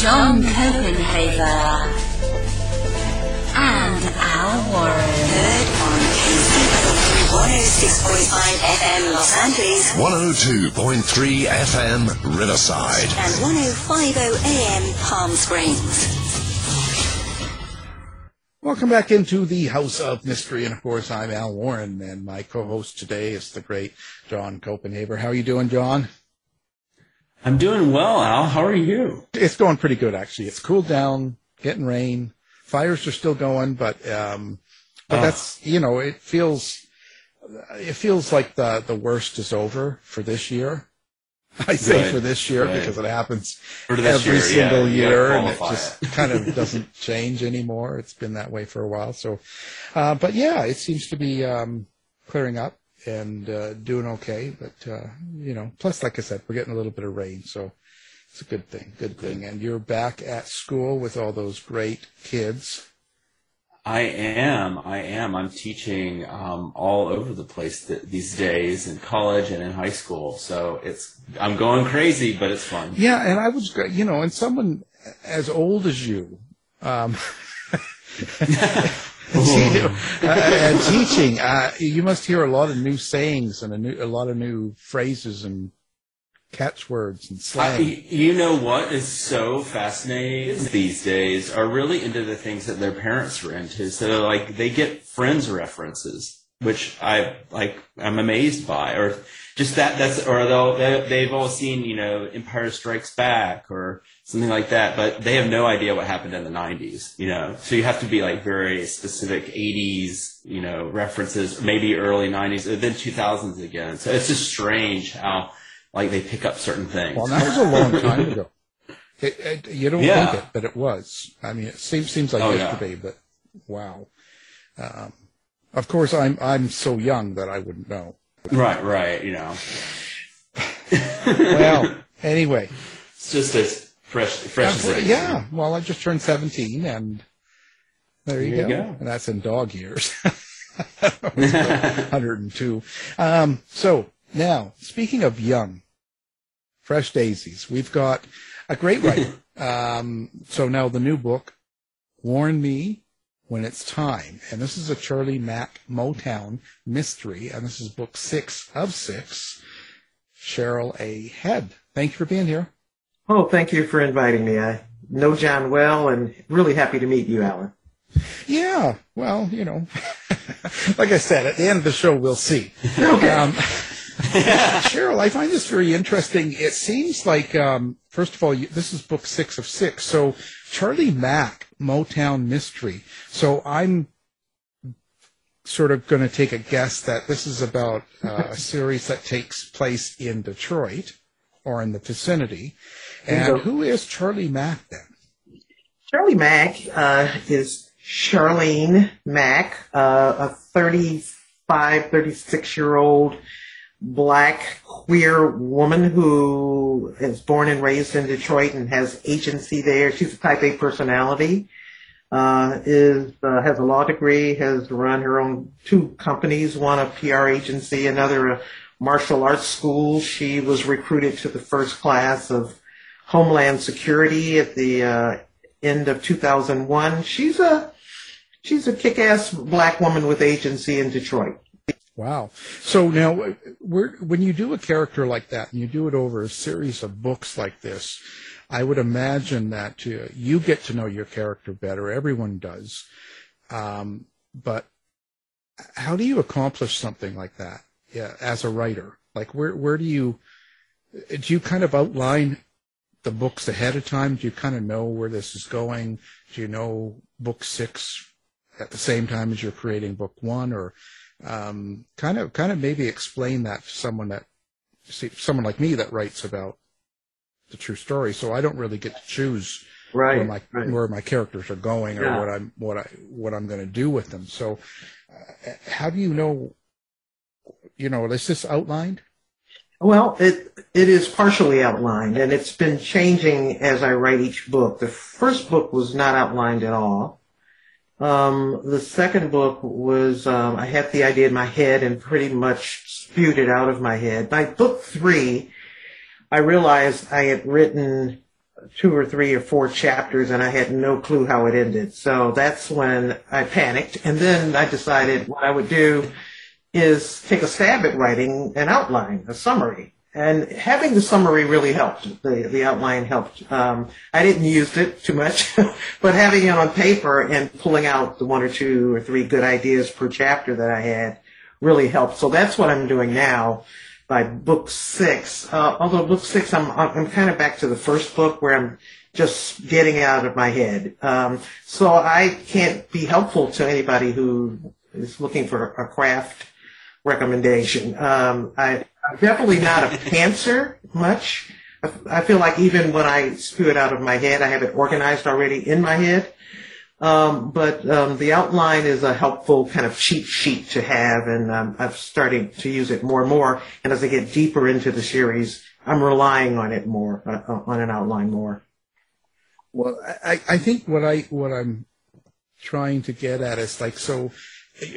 John Copenhaver, and Al Warren. Heard on KCAA 106.5 FM Los Angeles 102.3 FM Riverside. and 105.0 AM Palm Springs. Welcome back into the House of Mystery, and of course, I'm Al Warren, and my co-host today is the great John Copenhaver. How are you doing, John? I'm doing well, Al. How are you? It's going pretty good, actually. It's cooled down, getting rain. Fires are still going, but um, but Oh. that's you know, it feels it feels like the the worst is over for this year. I say Good. for this year Good. because it happens every year, single gotta year, and it just kind of doesn't change anymore. It's been that way for a while. So, uh, but yeah, it seems to be um, clearing up and uh, doing okay. But uh, you know, plus, like I said, we're getting a little bit of rain, so it's a good thing. Good thing. And you're back at school with all those great kids. I am. I am. I'm teaching um, all over the place th- these days in college and in high school. So it's I'm going crazy, but it's fun. Yeah, and I was, you know, and someone as old as you, um, uh, and teaching, uh, you must hear a lot of new sayings and a, new, a lot of new phrases and catchwords and I, slang. you know what is so fascinating these days are really into the things that their parents were into. So like they get friends references, which I like. I'm amazed by, or just that. That's or they'll they, they've all seen you know Empire Strikes Back or something like that, but they have no idea what happened in the 90s. You know, so you have to be like very specific 80s you know references, maybe early 90s, and then 2000s again. So it's just strange how like they pick up certain things. Well, that was a long time ago. It, it, you don't Yeah. think it, but it was. I mean, it seems seems like Oh, yeah. yesterday, but wow. Um, of course, I'm I'm so young that I wouldn't know. Right, right, you know. Well, anyway, It's just as fresh fresh as it is. yeah. Well, I just turned 17, and there you, There you go. go. And that's in dog years. 102. Um, so now, speaking of young, fresh daisies, we've got a great writer. um, so now the new book, Warn Me When It's Time. And this is a Charlie Mack Motown mystery. And this is book six of six. Cheryl A. Head. Thank you for being here. Oh, thank you for inviting me. I know John well and really happy to meet you, Alan. Yeah, well, you know, like I said, at the end of the show, we'll see. Um, Cheryl, I find this very interesting. It seems like, um, first of all, you, this is book six of six. So Charlie Mack, Motown Mystery. So I'm sort of going to take a guess that this is about uh, a series that takes place in Detroit, or in the vicinity. And who is Charlie Mack then? Charlie Mack uh, is Charlene Mack, uh, a 35, 36 year old black queer woman who is born and raised in Detroit and has agency there. She's a type A personality. Uh, is uh, has a law degree, has run her own two companies, one a PR agency, another a martial arts school. She was recruited to the first class of Homeland Security at the uh, end of 2001. She's a she's a kick-ass black woman with agency in Detroit. Wow. So now, when you do a character like that, and you do it over a series of books like this, I would imagine that uh, you get to know your character better. Everyone does. Um, but how do you accomplish something like that yeah, as a writer? Like, where, where do you, do you kind of outline the books ahead of time? Do you kind of know where this is going? Do you know book six at the same time as you're creating book one or um, kind of kind of maybe explain that to someone that see, someone like me that writes about the true story. So I don't really get to choose right, where my right. where my characters are going or Yeah. what I'm what I what I'm going to do with them. So uh, how do you know? You know, is this outlined? Well, it it is partially outlined, and it's been changing as I write each book. The first book was not outlined at all. Um, the second book was um, I had the idea in my head and pretty much spewed it out of my head. By book three, I realized I had written two or three or four chapters and I had no clue how it ended. So that's when I panicked, and then I decided what I would do is take a stab at writing an outline, a summary. And having the summary really helped. The, the outline helped. Um, I didn't use it too much, but having it on paper and pulling out the one or two or three good ideas per chapter that I had really helped. So that's what I'm doing now by book six. Uh, although book six, I'm, I'm kind of back to the first book where I'm just getting out of my head. Um, so I can't be helpful to anybody who is looking for a craft recommendation. Um, I, Definitely not a pantser much. I, feel like even when I spew it out of my head, I have it organized already in my head. Um, but um, the outline is a helpful kind of cheat sheet to have, and um, I've started to use it more and more. And as I get deeper into the series, I'm relying on it more, uh, on an outline more. Well, I, I think what I what I'm trying to get at is like so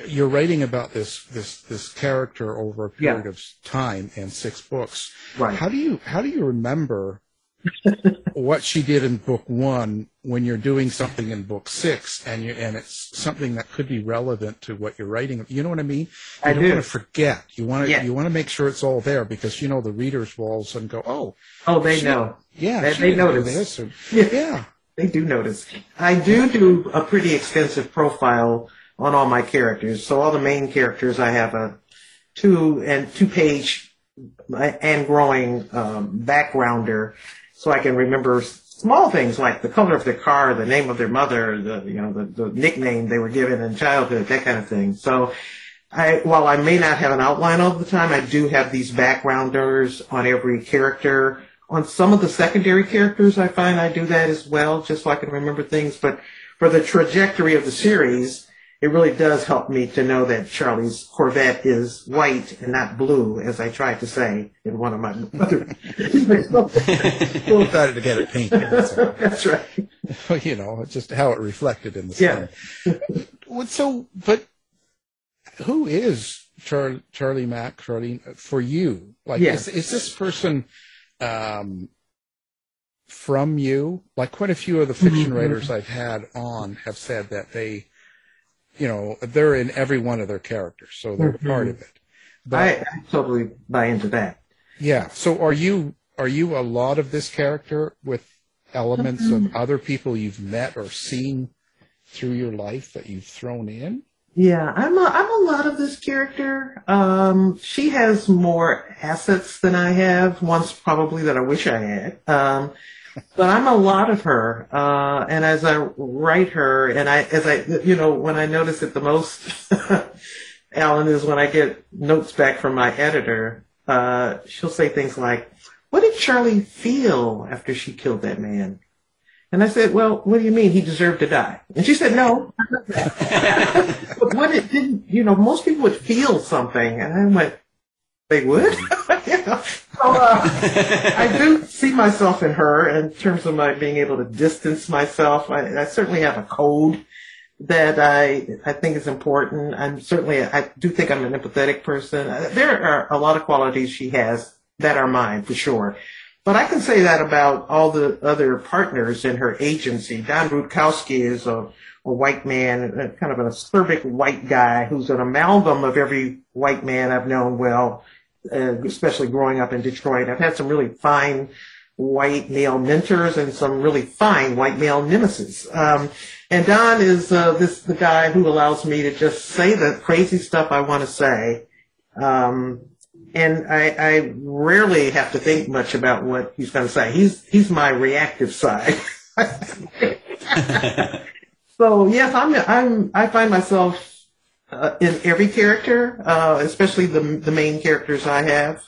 you're writing about this this this character over a period Yeah. of time and six books. Right. How do you how do you remember what she did in book one when you're doing something in book six and you and it's something that could be relevant to what you're writing? You know what I mean? You I don't do. want to forget. You want to Yeah. you want to make sure it's all there because you know the readers will all of a sudden go, oh, Oh, they she- know. yeah, They- they notice. this, or- Yeah. yeah. They do notice. I do do a pretty extensive profile on all my characters. So all the main characters, I have a two and two page and growing um, backgrounder, so I can remember small things like the color of their car, the name of their mother, the you know the, the nickname they were given in childhood, that kind of thing. So. I, while I may not have an outline all the time, I do have these backgrounders on every character. On some of the secondary characters, I find I do that as well, just so I can remember things. But for the trajectory of the series, it really does help me to know that Charlie's Corvette is white and not blue, as I tried to say in one of my other. We'll try to get it painted. That's right. you know, just how it reflected in the Yeah. sun. Well, so, but who is Char- Charlie Mack, Charlie, for you? Like, Yeah. is, is this person um, from you? Like, quite a few of the fiction Mhm. writers I've had on have said that they, you know, they're in every one of their characters, so they're Mhm. part of it. But I, I totally buy into that. yeah, so are you are you a lot of this character with elements Mm-hmm. of other people you've met or seen through your life that you've thrown in? Yeah, I'm a, I'm a lot of this character. Um, she has more assets than I have, ones probably that I wish I had. Um, but I'm a lot of her. Uh, and as I write her, and I, as I, you know, when I notice it the most, Alan, is when I get notes back from my editor. Uh, she'll say things like, what did Charlie feel after she killed that man? And I said, well, what do you mean he deserved to die? And she said, no. but what it didn't, you know, most people would feel something. And I went, they would? you know? So uh, I do see myself in her in terms of my being able to distance myself. I, I certainly have a code that I I think is important. I'm certainly I do think I'm an empathetic person. Uh, There are a lot of qualities she has that are mine for sure. But I can say that about all the other partners in her agency. Don Rutkowski is a, a white man, kind of an acerbic white guy who's an amalgam of every white man I've known well, uh, especially growing up in Detroit. I've had some really fine white male mentors and some really fine white male nemesis. Um, and Don is uh, this the guy who allows me to just say the crazy stuff I want to say. Um, and I, I rarely have to think much about what he's going to say. He's he's my reactive side. so yes, I'm I'm I find myself uh, in every character, uh, especially the the main characters I have.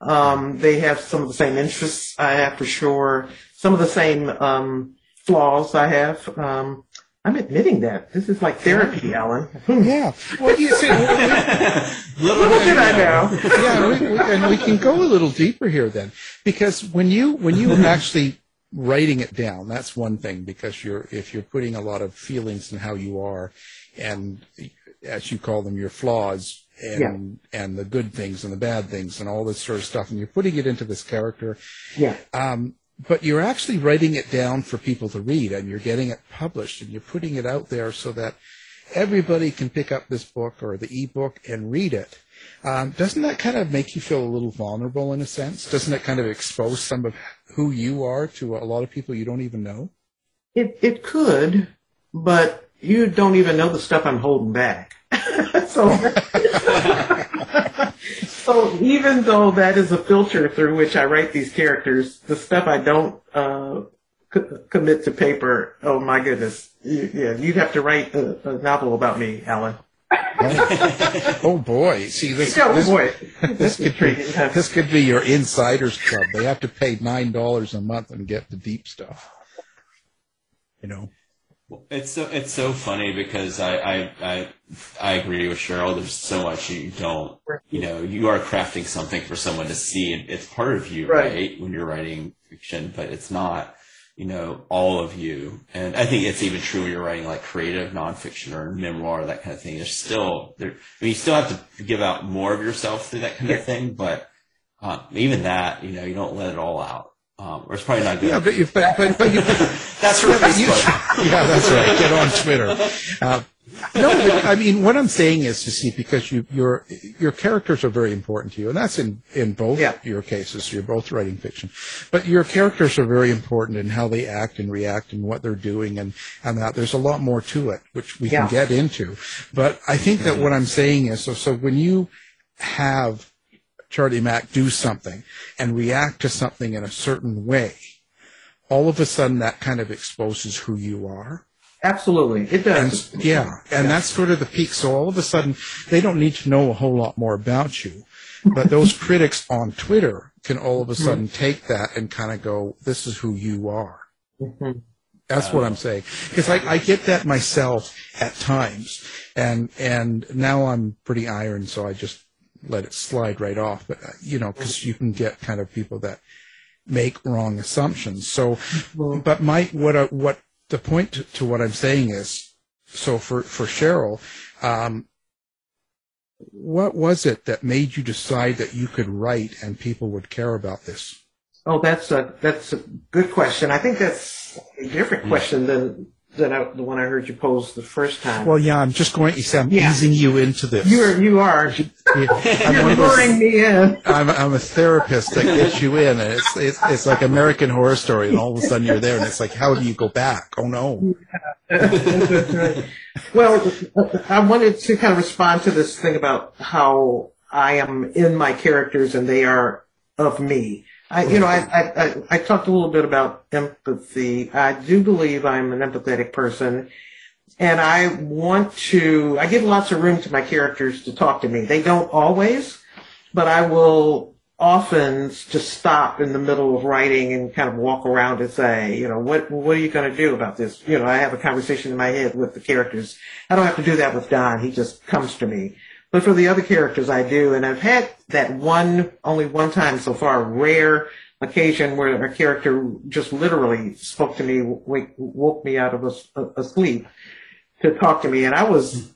Um, they have some of the same interests I have for sure. Some of the same um, flaws I have. Um, I'm admitting that this is like therapy, Alan. Yeah. Well, you see, Little Little did I know. yeah, we, we, and we can go a little deeper here then, because when you when you are actually writing it down, that's one thing. Because you're if you're putting a lot of feelings in how you are, and as you call them, your flaws and and the good things and the bad things and all this sort of stuff, and you're putting it into this character. Yeah. Um, but you're actually writing it down for people to read, and you're getting it published, and you're putting it out there so that everybody can pick up this book or the ebook and read it. Um, doesn't that kind of make you feel a little vulnerable in a sense? Doesn't it kind of expose some of who you are to a lot of people you don't even know? It it could, but you don't even know the stuff I'm holding back. so, so even though that is a filter through which I write these characters, the stuff I don't uh, co- commit to paper, oh my goodness, you, yeah, you'd have to write a, a novel about me, Alan. oh boy! See this. Oh, this, boy. this could be this could be your insiders club. They have to pay nine dollars a month and get the deep stuff. You know. It's so it's so funny because I, I I I agree with Cheryl. There's so much you don't you know you are crafting something for someone to see, and it's part of you, Right. right? When you're writing fiction, but it's not you know all of you. And I think it's even true when you're writing like creative nonfiction or memoir, that kind of thing. There's still there. I mean, you still have to give out more of yourself through that kind of thing, but um, even that, you know, you don't let it all out. Um, or it's probably not good. Yeah, but you, but, but, but you, That's for Yeah, but you- yeah, that's right. Get on Twitter. Uh, no, but, I mean, what I'm saying is to see because you, your your characters are very important to you, and that's in in both Yeah. your cases. You're both writing fiction, but your characters are very important in how they act and react and what they're doing, and and that there's a lot more to it which we Yeah. can get into. But I think that what I'm saying is so so when you have Charlie Mack do something and react to something in a certain way, all of a sudden that kind of exposes who you are. Absolutely, it And does. yeah, and that's sort of the peak. So all of a sudden, they don't need to know a whole lot more about you, but those critics on Twitter can all of a sudden take that and kind of go, "This is who you are." Mhm. That's what I'm saying. Because I, I get that myself at times, and and now I'm pretty iron, so I just let it slide right off. But uh, you know, because you can get kind of people that make wrong assumptions. So, but my what I, what the point to, to what I'm saying is, so for for Cheryl, um, what was it that made you decide that you could write and people would care about this? Oh, that's a that's a good question. I think that's a different question than than I, the one I heard you pose the first time. Well, yeah, I'm just going. You see, I'm Yeah. easing you into this. you're you are you're luring me in. I'm, I'm a therapist that gets you in, and it's, it's it's like American Horror Story, and all of a sudden you're there, and it's like, how do you go back? Oh no! Right. Well, I wanted to kind of respond to this thing about how I am in my characters and they are of me. I, you know, I, I, I, I talked a little bit about empathy. I do believe I'm an empathetic person and I want to, I give lots of room to my characters to talk to me. They don't always, but I will often just stop in the middle of writing and kind of walk around and say, you know, what what are you going to do about this? You know, I have a conversation in my head with the characters. I don't have to do that with Don. He just comes to me. But for the other characters, I do, and I've had that one, only one time so far, rare occasion where a character just literally spoke to me, woke me out of a, a sleep to talk to me, and I was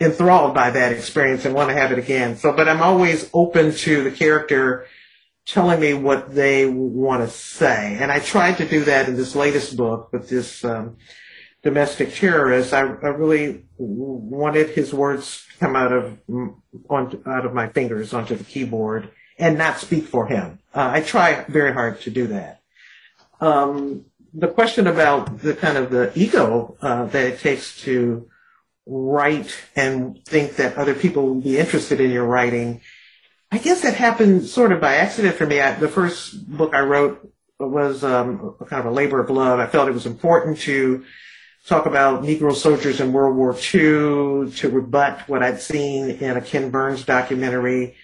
enthralled by that experience and want to have it again. So, but I'm always open to the character telling me what they want to say. And I tried to do that in this latest book with this um, domestic terrorist. I, I, really wanted his words to come out of on, out of my fingers onto the keyboard and not speak for him. Uh, I try very hard to do that. Um, the question about the kind of the ego uh, that it takes to write and think that other people will be interested in your writing. I guess that happened sort of by accident for me. I, the first book I wrote was um, kind of a labor of love. I felt it was important to talk about Negro soldiers in World War II, to rebut what I'd seen in a Ken Burns documentary.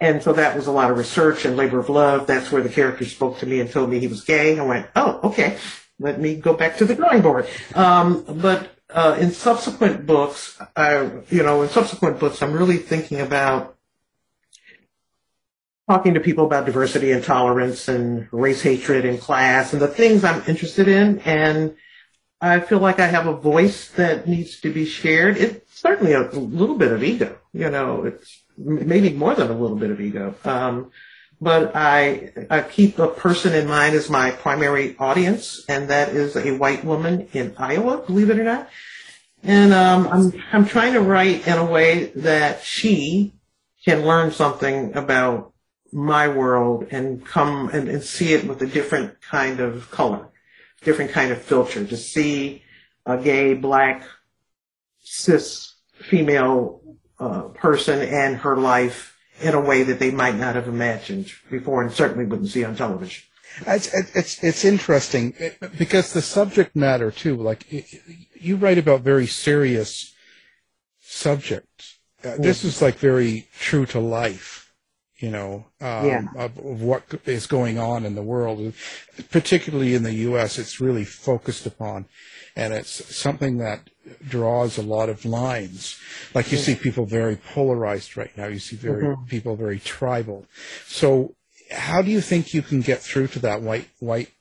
And so that was a lot of research and labor of love. That's where the character spoke to me and told me he was gay. I went, oh, okay, let me go back to the drawing board. Um, but uh, in subsequent books, I, you know, in subsequent books, I'm really thinking about talking to people about diversity and tolerance and race hatred and class and the things I'm interested in. And I feel like I have a voice that needs to be shared. It's certainly a little bit of ego, you know, it's maybe more than a little bit of ego. Um, but I, I keep a person in mind as my primary audience, and that is a white woman in Iowa, believe it or not. And um, I'm I'm trying to write in a way that she can learn something about my world and come and, and see it with a different kind of color, different kind of filter, to see a gay, black, cis female uh, person and her life in a way that they might not have imagined before and certainly wouldn't see on television. It's, it's, it's interesting because the subject matter too, like you write about very serious subjects. Uh, this is like very true to life, you know, um, yeah. of, of, what is going on in the world, particularly in the U.S. It's really focused upon, and it's something that draws a lot of lines. Like you see people very polarized right now. You see very mm-hmm. people very tribal. So how do you think you can get through to that white white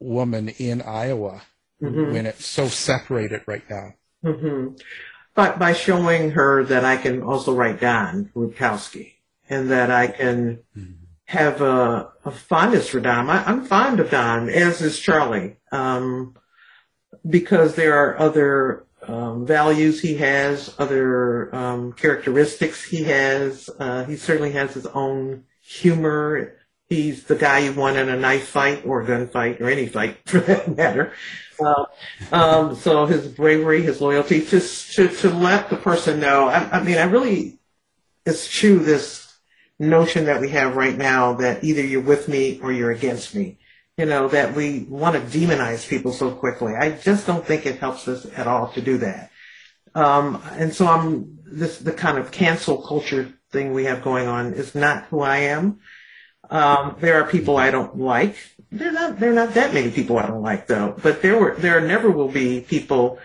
woman in Iowa mm-hmm. when it's so separated right now? Mm-hmm. But by showing her that I can also write Don Rutkowski and that I can have a, a, fondness for Don. I, am fond of Don, as is Charlie, um, because there are other um, values he has, other um, characteristics he has. Uh, he certainly has his own humor. He's the guy you want in a knife fight or a gunfight or any fight for that matter. Uh, um, so his bravery, his loyalty, just to, to let the person know. I, I mean, I really eschew this notion that we have right now that either you're with me or you're against me you know, that we want to demonize people so quickly. I just don't think it helps us at all to do that. Um, and so I'm this the kind of cancel culture thing we have going on is not who I am. Um, there are people I don't like. There not there are not that many people I don't like though. But there were there never will be people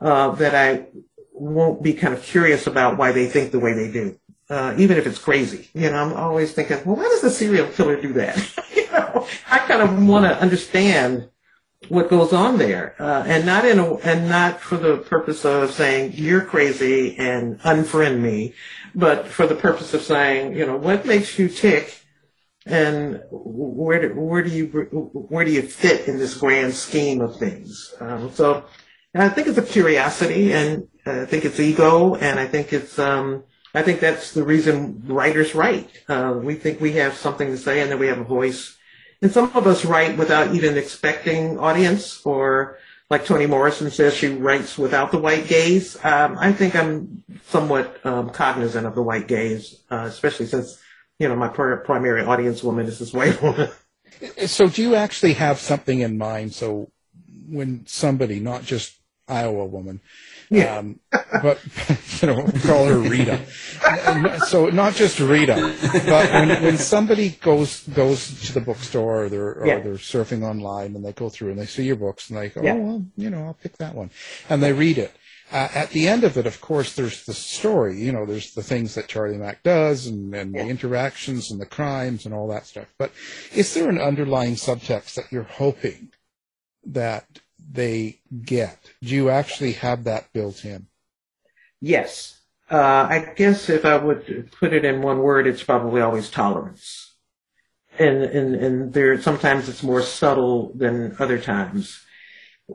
uh, that I won't be kind of curious about why they think the way they do uh, even if it's crazy. You know, I'm always thinking, well, why does the serial killer do that? you know, I kind of want to understand what goes on there, uh, and not in a, and not for the purpose of saying you're crazy and unfriend me, but for the purpose of saying, you know, what makes you tick, and where do, where do you where do you fit in this grand scheme of things? Um, so, I think it's a curiosity, and I think it's ego, and I think it's um, I think that's the reason writers write. Uh, we think we have something to say and then we have a voice. And some of us write without even expecting audience or like Toni Morrison says she writes without the white gaze. Um, I think I'm somewhat um, cognizant of the white gaze, uh, especially since, you know, my primary audience woman is this white woman. So do you actually have something in mind? So when somebody, not just Iowa woman. Yeah. Um, but you know, we call her Rita. So not just Rita, but when, when somebody goes goes to the bookstore or they're or Yeah. they're surfing online and they go through and they see your books and they go, Yeah. oh well, you know, I'll pick that one, and they read it. Uh, at the end of it, of course, there's the story. You know, there's the things that Charlie Mack does and, and the interactions and the crimes and all that stuff. But is there an underlying subtext that you're hoping that they get? Do you actually have that built in? Yes. Uh, I guess if I would put it in one word, it's probably always tolerance. And, and, and there, sometimes it's more subtle than other times.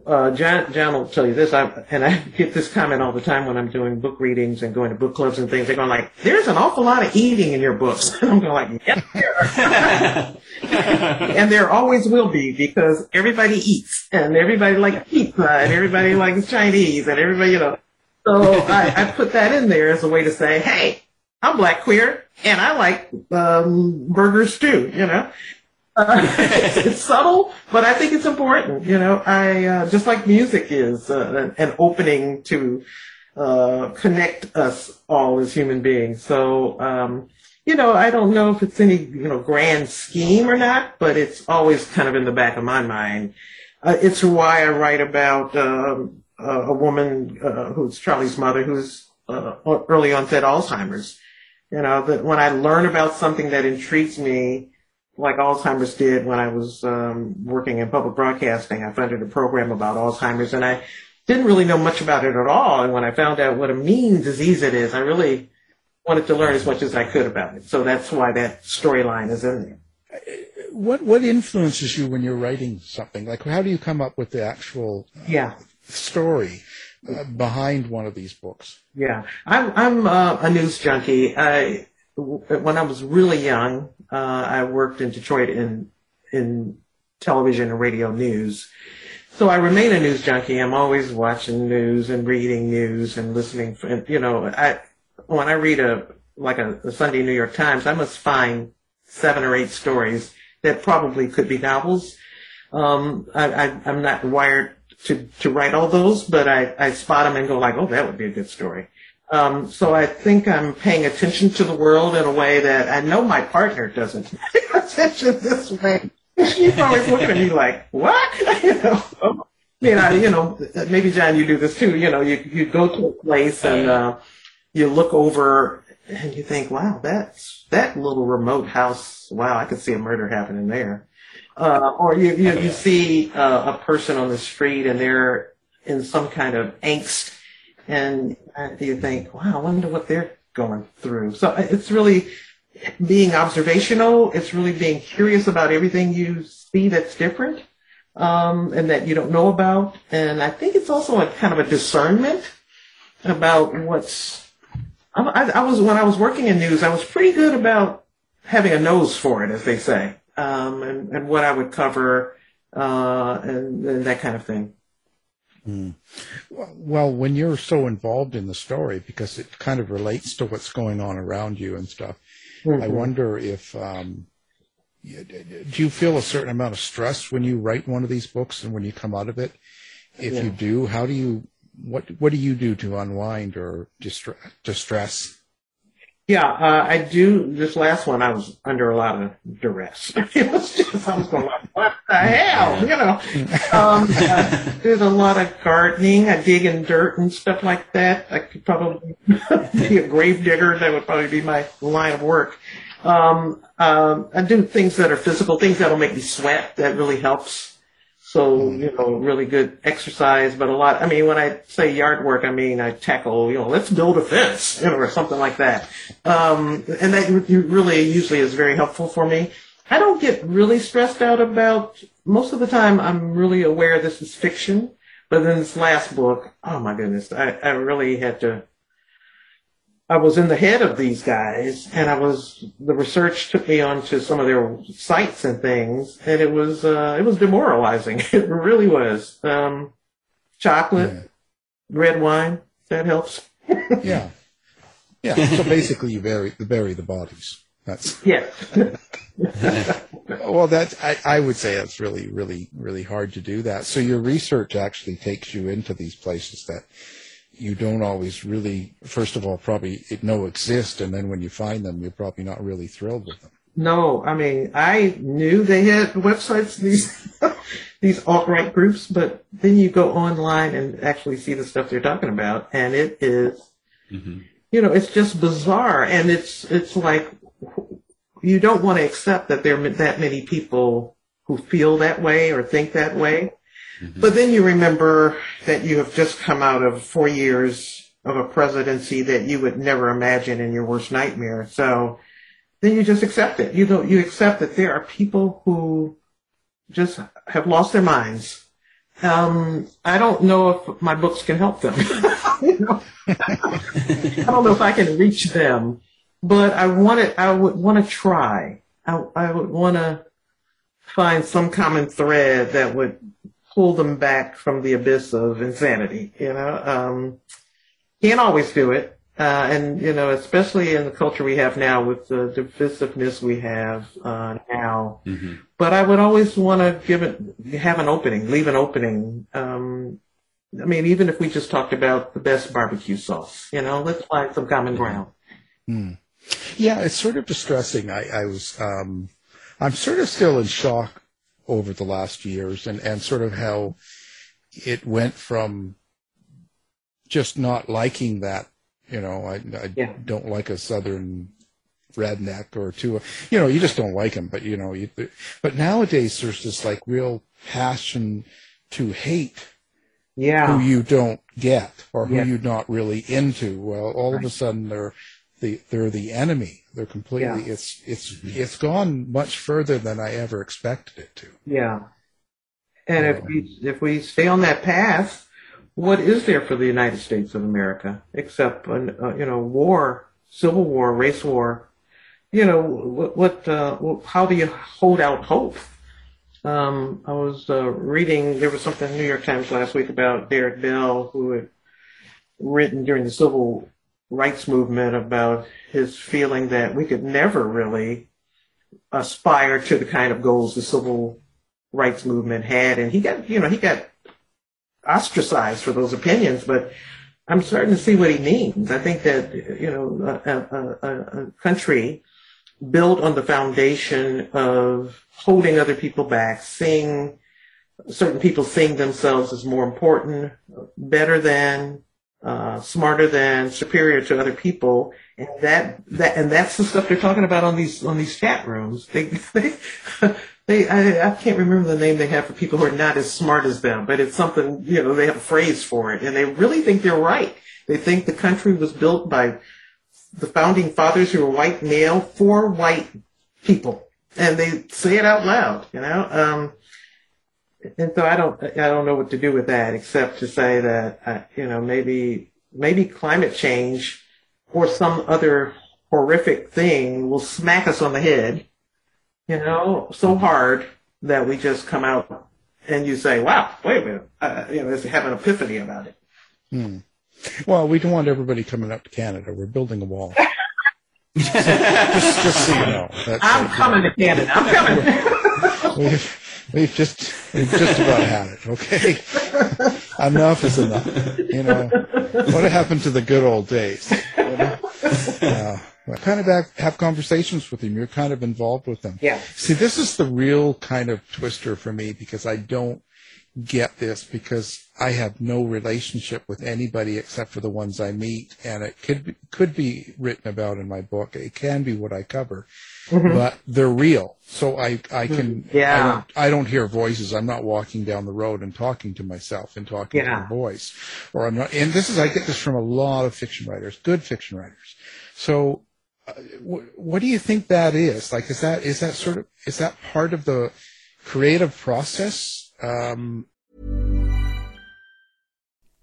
Uh, John, John will tell you this, I, and I get this comment all the time when I'm doing book readings and going to book clubs and things. They're going like, there's an awful lot of eating in your books. And I'm going like, yep, there and there always will be because everybody eats and everybody likes pizza and everybody likes Chinese and everybody, you know. So I, I put that in there as a way to say, hey, I'm black queer and I like um, burgers too, you know. Uh, it's, subtle, but I think it's important. You know, I uh, just like music is uh, an opening to uh, connect us all as human beings. So, um, you know, I don't know if it's any you know grand scheme or not, but it's always kind of in the back of my mind. Uh, it's why I write about um, a woman uh, who's Charlie's mother, who's early onset Alzheimer's. You know, that when I learn about something that intrigues me, like Alzheimer's did when I was um, working in public broadcasting. I funded a program about Alzheimer's, and I didn't really know much about it at all. And when I found out what a mean disease it is, I really wanted to learn as much as I could about it. So that's why that storyline is in there. What what influences you when you're writing something? Like, how do you come up with the actual Yeah. story uh, behind one of these books? Yeah, I'm I'm uh, a news junkie. I when I was really young, uh, I worked in Detroit in in television and radio news. So I remain a news junkie. I'm always watching news and reading news and listening. And, you know, I when I read a like a, a Sunday New York Times, I must find seven or eight stories that probably could be novels. Um, I, I, I'm not wired to, to write all those, but I, I spot them and go like, oh, that would be a good story. Um, so I think I'm paying attention to the world in a way that I know my partner doesn't pay attention this way. She's always looking at me like, what? you know, you know, you know, maybe John, you do this too. You know, you, you go to a place and, uh, you look over and you think, wow, that's, that little remote house. Wow, I could see a murder happening there. Uh, or you, you, you see uh, a person on the street and they're in some kind of angst and uh, you think, wow, I wonder what they're going through. So uh, it's really being observational. It's really being curious about everything you see that's different um, and that you don't know about. And I think it's also a kind of a discernment about what's. I, I, I was when I was working in news, I was pretty good about having a nose for it, as they say, um, and, and what I would cover uh, and, and that kind of thing. Well, when you're so involved in the story, because it kind of relates to what's going on around you and stuff, I Mhm. wonder if um, do you feel a certain amount of stress when you write one of these books and when you come out of it? If Yeah. you do, how do you what what do you do to unwind or distre- distress? Yeah, uh, I do. This last one, I was under a lot of duress. it was just, I was going like, what the hell? You know, um, uh, there's a lot of gardening. I dig in dirt and stuff like that. I could probably be a grave digger. That would probably be my line of work. Um, um, I do things that are physical, things that'll make me sweat. That really helps. So, you know, really good exercise, but a lot, I mean, when I say yard work, I mean, I tackle, you know, let's build a fence, you know, or something like that. Um, and that really usually is very helpful for me. I don't get really stressed out about, most of the time I'm really aware this is fiction, but then this last book, oh my goodness, I, I really had to, I was in the head of these guys and I was, the research took me onto some of their sites and things and it was, uh, it was demoralizing. It really was. Um, chocolate, red wine, that helps. yeah, yeah. So basically, you bury bury the bodies. That's yeah. well, that I, I would say that's really, really, really hard to do that. So your research actually takes you into these places that you don't always really, first of all, probably know exist, and then when you find them, you're probably not really thrilled with them. No, I mean, I knew they had websites, these these alt-right groups, but then you go online and actually see the stuff they're talking about, and it is, mm-hmm. you know, it's just bizarre, and it's it's like you don't want to accept that there are that many people who feel that way or think that way. But then you remember that you have just come out of four years of a presidency that you would never imagine in your worst nightmare. So then you just accept it. You don't, you accept that there are people who just have lost their minds. Um, I don't know if my books can help them. I don't know if I can reach them, but I want to, I would want to try. I, I would want to find some common thread that would pull them back from the abyss of insanity. You know, um, can't always do it. Uh, and you know, especially in the culture we have now with the divisiveness we have uh, now. But I would always want to give it, have an opening, leave an opening. Um, I mean, even if we just talked about the best barbecue sauce, you know, let's find some common ground. Hmm. Yeah, it's sort of distressing. I, I was, um, I'm sort of still in shock over the last years and, and sort of how it went from just not liking that, you know, I, I Yeah. don't like a southern redneck or two, you know, you just don't like them, but you know, you, but nowadays there's this like real passion to hate Yeah. who you don't get or who Yeah. you're not really into. Well, all of a sudden they're the they're the enemy. They're completely. Yeah. It's it's it's gone much further than I ever expected it to. Yeah. And if we if we stay on that path, what is there for the United States of America except an, uh, you know war, civil war, race war? You know what? what uh, how do you hold out hope? Um, I was uh, reading. There was something in the New York Times last week about Derrick Bell, who had written during the civil rights movement about his feeling that we could never really aspire to the kind of goals the civil rights movement had, and he got you know he got ostracized for those opinions, but I'm starting to see what he means. I think that you know a, a, a, country built on the foundation of holding other people back, seeing certain people seeing themselves as more important, better than, uh, smarter than, superior to other people, and that that and that's the stuff they're talking about on these on these chat rooms. They they. They, I, I can't remember the name they have for people who are not as smart as them, but it's something, you know, they have a phrase for it, and they really think they're right. They think the country was built by the founding fathers who were white male for white people, and they say it out loud, you know. Um, and so I don't, I don't know what to do with that except to say that, uh, you know, maybe, maybe climate change or some other horrific thing will smack us on the head, you know, so hard that we just come out and you say, "Wow, wait a minute," uh, you know, have an epiphany about it. Hmm. Well, we don't want everybody coming up to Canada. We're building a wall. just, just so you know, that's I'm coming to Canada. I'm coming. we've, we've just we've just about had it. Okay, enough is enough. You know what happened to the good old days? You know? Uh, I kind of have, have conversations with them. You're kind of involved with them. Yeah. See, this is the real kind of twister for me because I don't get this because I have no relationship with anybody except for the ones I meet, and it could be, could be written about in my book. It can be what I cover, Mhm. but they're real. So I I can Mm, Yeah. I don't, I don't hear voices. I'm not walking down the road and talking to myself and talking Yeah. to a voice, or I'm not. And this is I get this from a lot of fiction writers, good fiction writers. So uh, wh- what do you think that is? Like, is that is that sort of is that part of the creative process? Um,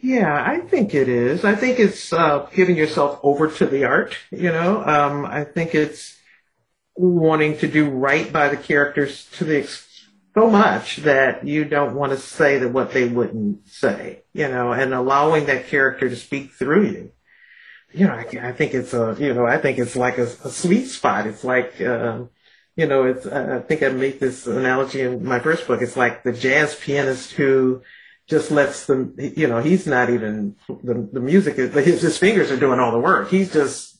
Yeah, I think it is. I think it's uh, giving yourself over to the art. You know, um, I think it's wanting to do right by the characters to the ex- so much that you don't want to say that what they wouldn't say. You know, and allowing that character to speak through you. You know, I, I think it's a. You know, I think it's like a, a sweet spot. It's like. Uh, you know, it's, I think I make this analogy in my first book. It's like the jazz pianist who just lets them, you know, he's not even, the, the music, is, his, his fingers are doing all the work. He's just,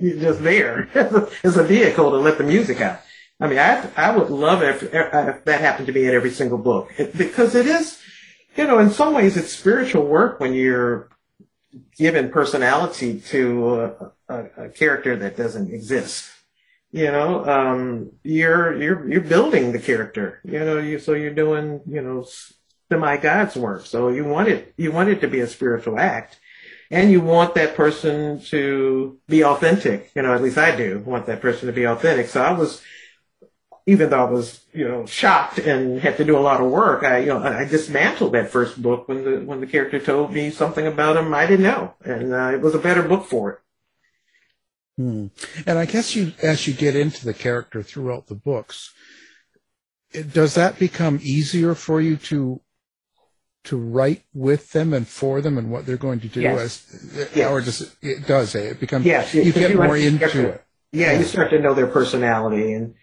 he's just there as a vehicle to let the music out. I mean, I, I would love if, if that happened to me in every single book it, because it is, you know, in some ways it's spiritual work when you're given personality to a, a, a character that doesn't exist. You know, um, you're, you're, you're building the character, you know, you, so you're doing, you know, semi God's work. So you want it, you want it to be a spiritual act. And you want that person to be authentic. You know, at least I do want that person to be authentic. So I was, even though I was, you know, shocked and had to do a lot of work, I, you know, I dismantled that first book when the, when the character told me something about him I didn't know. And uh, it was a better book for it. Hmm. And I guess you, as you get into the character throughout the books, it, does that become easier for you to to write with them and for them and what they're going to do Yes. as Yes. or does it, it does eh? it becomes Yes, you get you more into their- it Yeah, you start to know their personality, and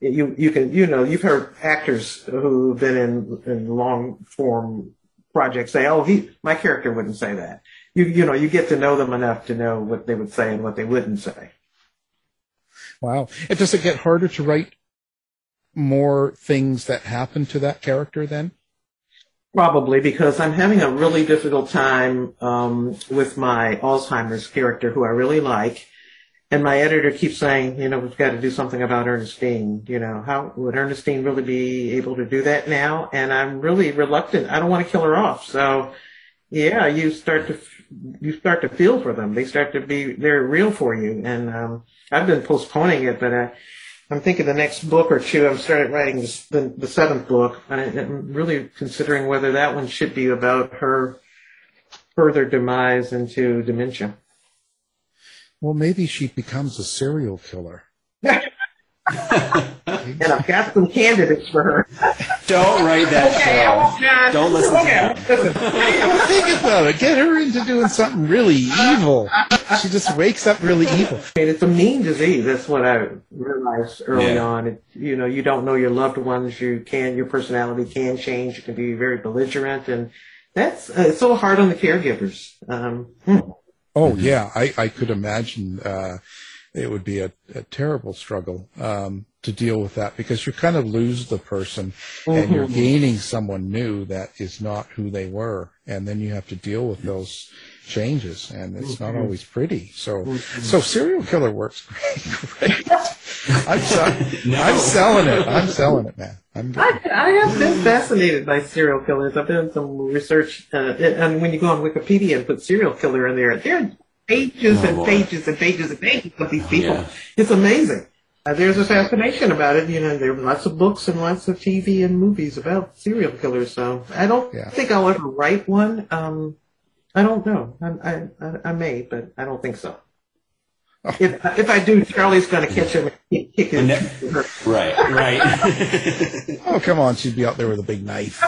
you you can you know you've heard actors who've been in in long form projects say, "Oh, he my character wouldn't say that." You you know you get to know them enough to know what they would say and what they wouldn't say. wow it does it get harder to write more things that happen to that character then Probably because I'm having a really difficult time um, with my Alzheimer's character, who I really like, and my editor keeps saying, you know, we've got to do something about Ernestine. You know, how would Ernestine really be able to do that now? And I'm really reluctant. I don't want to kill her off. So, yeah, you start to you start to feel for them. They start to be they're real for you. And um, I've been postponing it, but I, I'm thinking the next book or two. I'm started writing this, the, the seventh book, I- I'm really considering whether that one should be about her further demise into dementia. well maybe she becomes a serial killer and I've got some candidates for her. Don't write that Okay, I won't, show. John. Don't listen Okay, to listen. Think about it. Get her into doing something really evil. She just wakes up really evil. And it's a mean disease. That's what I realized early Yeah. on. It, you know, you don't know your loved ones. You can, your personality can change. You can be very belligerent, and that's uh, it's so hard on the caregivers. Um, hmm. Oh yeah, I, I could imagine uh, it would be a, a terrible struggle um, to deal with that because you kind of lose the person and you're Mhm. gaining someone new that is not who they were, and then you have to deal with those changes, and it's not Mhm. always pretty. So Mhm. so serial killer works great. great. I'm, sell- I'm selling it. I'm selling it, man. I'm I, I have been fascinated by serial killers. I've done some research, uh, and when you go on Wikipedia and put serial killer in there, there are pages Oh, and boy. pages and pages and pages of these people. Yeah. It's amazing. Uh, there's a fascination about it. You know, there are lots of books and lots of TV and movies about serial killers. So I don't Yeah. think I'll ever write one. Um, I don't know. I, I, I, I may, but I don't think so. If if I do, Charlie's going to catch him and kick kick his. Right, right. Oh come on, she'd be out there with a big knife,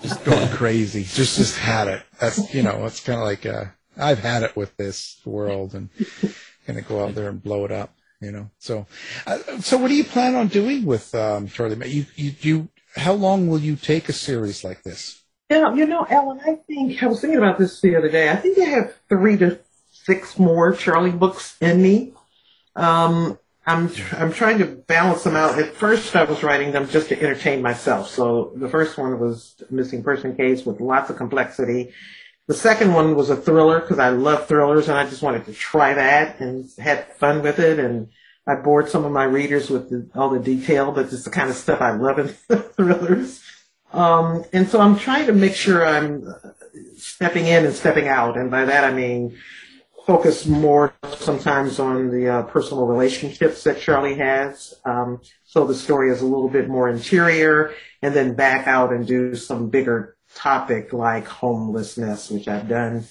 just going crazy. Just just had it. That's you know, it's kind of like uh, I've had it with this world, and gonna go out there and blow it up. You know. So, uh, so what do you plan on doing with um, Charlie? You you you. How long will you take a series like this? Yeah, you know, Ellen, I think I was thinking about this the other day. I think I have three to six more Charlie books in me. Um, I'm I'm trying to balance them out. At first, I was writing them just to entertain myself. So the first one was missing person case with lots of complexity. The second one was a thriller because I love thrillers and I just wanted to try that and had fun with it. And I bored some of my readers with the, all the detail, but it's the kind of stuff I love in thrillers. Um, and so I'm trying to make sure I'm stepping in and stepping out. And by that I mean focus more sometimes on the uh, personal relationships that Charlie has. Um, so the story is a little bit more interior and then back out and do some bigger topic like homelessness, which I've done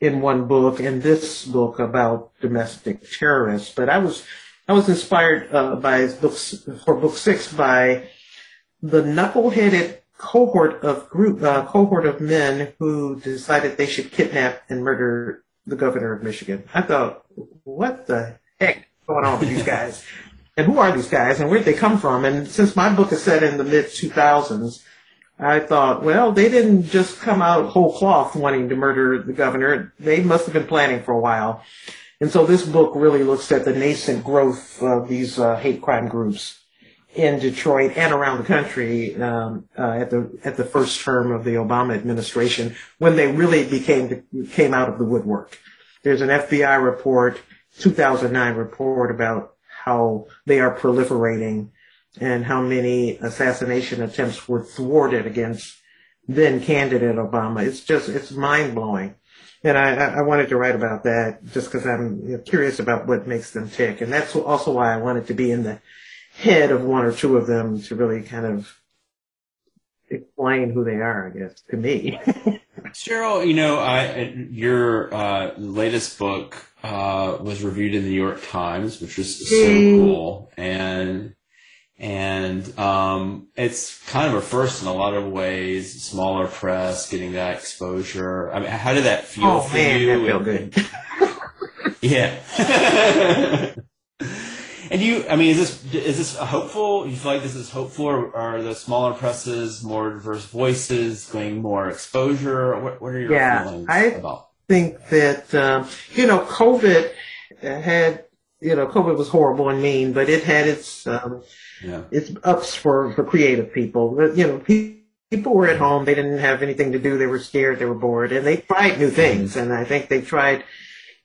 in one book and this book about domestic terrorists. But I was, I was inspired, uh, by books, for book six by the knuckleheaded cohort of group, uh, cohort of men who decided they should kidnap and murder the governor of Michigan. I thought, what the heck is going on with these guys? and who are these guys and where did they come from? And since my book is set in the mid 2000s, I thought, well, they didn't just come out whole cloth wanting to murder the governor. They must have been planning for a while. And so this book really looks at the nascent growth of these uh, hate crime groups in Detroit and around the country um, uh, at the at the first term of the Obama administration when they really became came out of the woodwork. There's an FBI report, 2009 report about how they are proliferating and how many assassination attempts were thwarted against then candidate Obama. It's just it's mind blowing. And I, I wanted to write about that just because I'm curious about what makes them tick. And that's also why I wanted to be in the head of one or two of them to really kind of explain who they are, I guess, to me. Cheryl, you know, I, your uh, latest book uh, was reviewed in the New York Times, which was so cool, and and um, it's kind of a first in a lot of ways. Smaller press, getting that exposure. I mean, how did that feel oh for man, you? that And- good. Yeah. and you, I mean, is this is this hopeful? You feel like this is hopeful, or are the smaller presses more diverse voices, getting more exposure? What, what are your Yeah, feelings I- about? think that um, you know COVID had you know COVID was horrible and mean, but it had its um, Yeah. its ups for for creative people. You know, pe- people were at home; they didn't have anything to do. They were scared, they were bored, and they tried new things. And I think they tried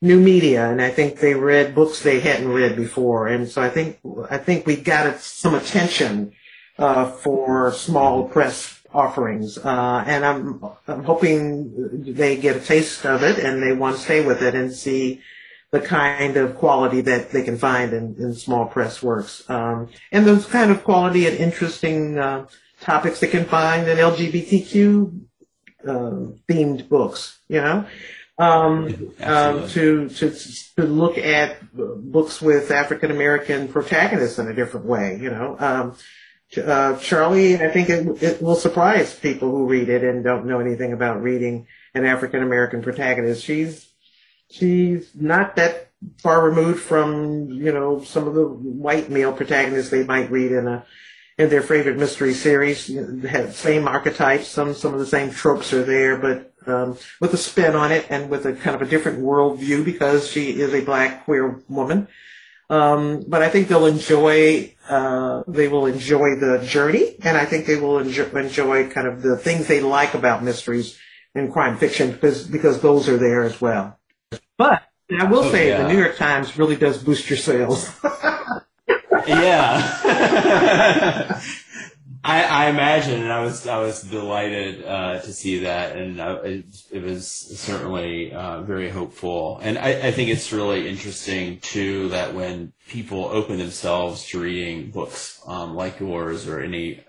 new media, and I think they read books they hadn't read before. And so I think I think we got some attention uh, for small press offerings, uh, and I'm I'm hoping they get a taste of it and they want to stay with it and see the kind of quality that they can find in, in small press works, um, and those kind of quality and interesting uh, topics they can find in LGBTQ uh, themed books. You know, um, um, to, to to look at books with African American protagonists in a different way. You know, um, uh, Charlie, I think it, it will surprise people who read it and don't know anything about reading an African American protagonist. She's she's not that far removed from you know some of the white male protagonists they might read in a in their favorite mystery series. Have same archetypes, some some of the same tropes are there, but um, with a spin on it and with a kind of a different worldview because she is a black queer woman. Um, but I think they'll enjoy uh, they will enjoy the journey, and I think they will enjoy, enjoy kind of the things they like about mysteries and crime fiction because because those are there as well. But I will Oh, say yeah. the New York Times really does boost your sales. yeah. I, I imagine, and I was I was delighted uh, to see that, and uh, it, it was certainly uh, very hopeful. And I, I think it's really interesting too that when people open themselves to reading books um, like yours or any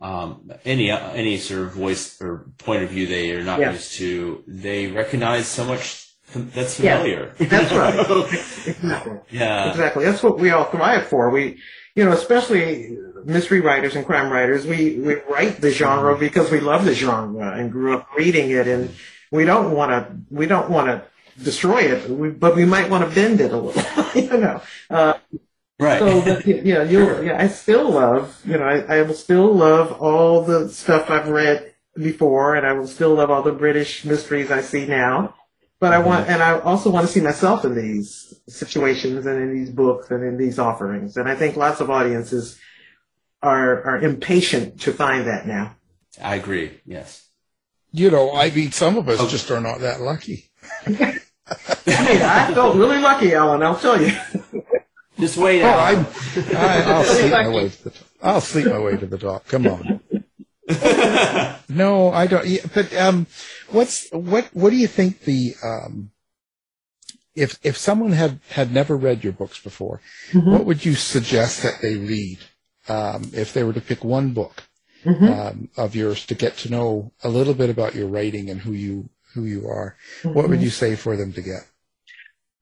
um, any any sort of voice or point of view they are not Yeah. used to, they recognize so much that's Yeah, familiar. that's right. Exactly. Yeah. Exactly. That's what we all thrive for. We, you know, especially mystery writers and crime writers, we, we write the genre because we love the genre and grew up reading it and we don't want to, we don't want to destroy it, we, but we might want to bend it a little, you know. Uh, Right. So, that, yeah, you'll, yeah, I still love, you know, I, I will still love all the stuff I've read before and I will still love all the British mysteries I see now. But I want, and I also want to see myself in these situations and in these books and in these offerings. And I think lots of audiences are, are impatient to find that now. I agree. Yes. You know, I mean, some of us oh. just are not that lucky. Hey, I felt really lucky, Alan, I'll tell you. Just wait Oh, out. I'm, I, will sleep my way to the top. I'll sleep my way to the top. Come on. no, I don't. yeah, But um, what's what? What do you think the um, if if someone had had never read your books before, Mm-hmm. what would you suggest that they read um, if they were to pick one book Mm-hmm. um, of yours to get to know a little bit about your writing and who you who you are? What would Mhm. you say for them to get?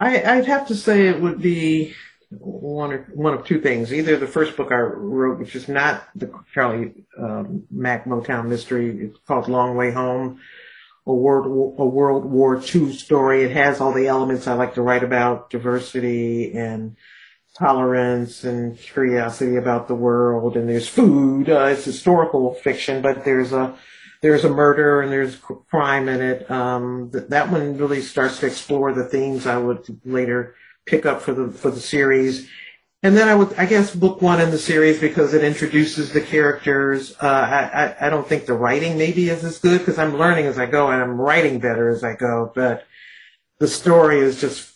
I, I'd have to say it would be one or one of two things. Either the first book I wrote, which is not the Charlie um, Mack Motown mystery, it's called Long Way Home, a World a World War II story. It has all the elements I like to write about: diversity and tolerance and curiosity about the world. And there's food. Uh, it's historical fiction, but there's a there's a murder and there's crime in it. Um, th- that one really starts to explore the themes I would later pick up for the for the series. And then I would, I guess, book one in the series because it introduces the characters. Uh, I, I, I don't think the writing maybe is as good because I'm learning as I go and I'm writing better as I go. But the story is just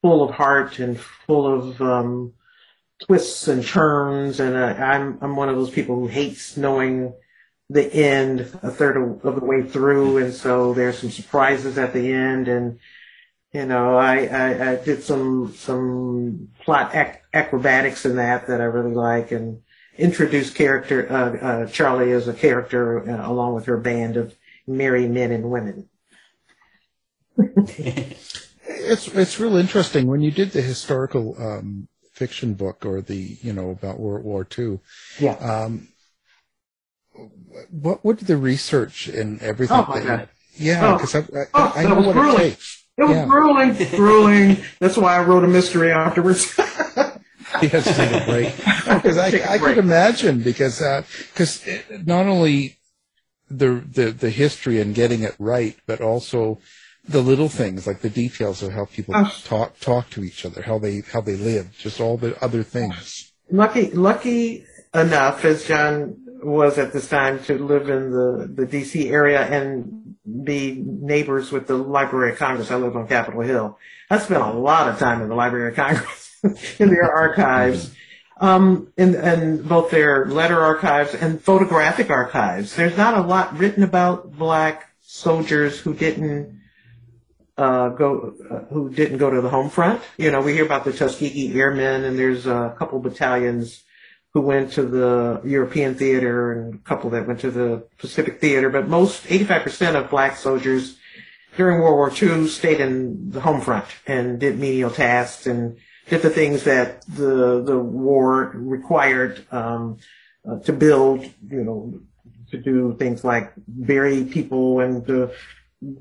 full of heart and full of um, twists and turns. And uh, I'm I'm one of those people who hates knowing the end a third of, of the way through, and so there's some surprises at the end. And you know, I I, I did some some plot ac- acrobatics in that that I really like, and introduced character uh, uh, Charlie as a character uh, along with her band of merry men and women. It's it's real interesting when you did the historical um, fiction book or the you know about World War II. Yeah. Um, what would the research and everything? Oh, my that- God. Yeah, Oh. because I, I, Oh, I know what it takes. It was Yeah. grueling, grueling. That's why I wrote a mystery afterwards. Yes, take a break. Because I, Take a I break. could imagine because uh, because not only the, the the history and getting it right, but also the little things like the details of how people Oh. talk talk to each other, how they how they live, just all the other things. lucky lucky enough as John was at this time to live in the, the DC area and be neighbors with the Library of Congress. I live on Capitol Hill. I spent a lot of time in the Library of Congress in their archives. Um, and, and both their letter archives and photographic archives. There's not a lot written about black soldiers who didn't uh, go uh, who didn't go to the home front. You know, we hear about the Tuskegee Airmen, and there's a couple battalions who went to the European theater and a couple that went to the Pacific theater. But most, 85% of black soldiers during World War II stayed in the home front and did menial tasks and did the things that the the war required um, uh, to build, you know, to do things like bury people and to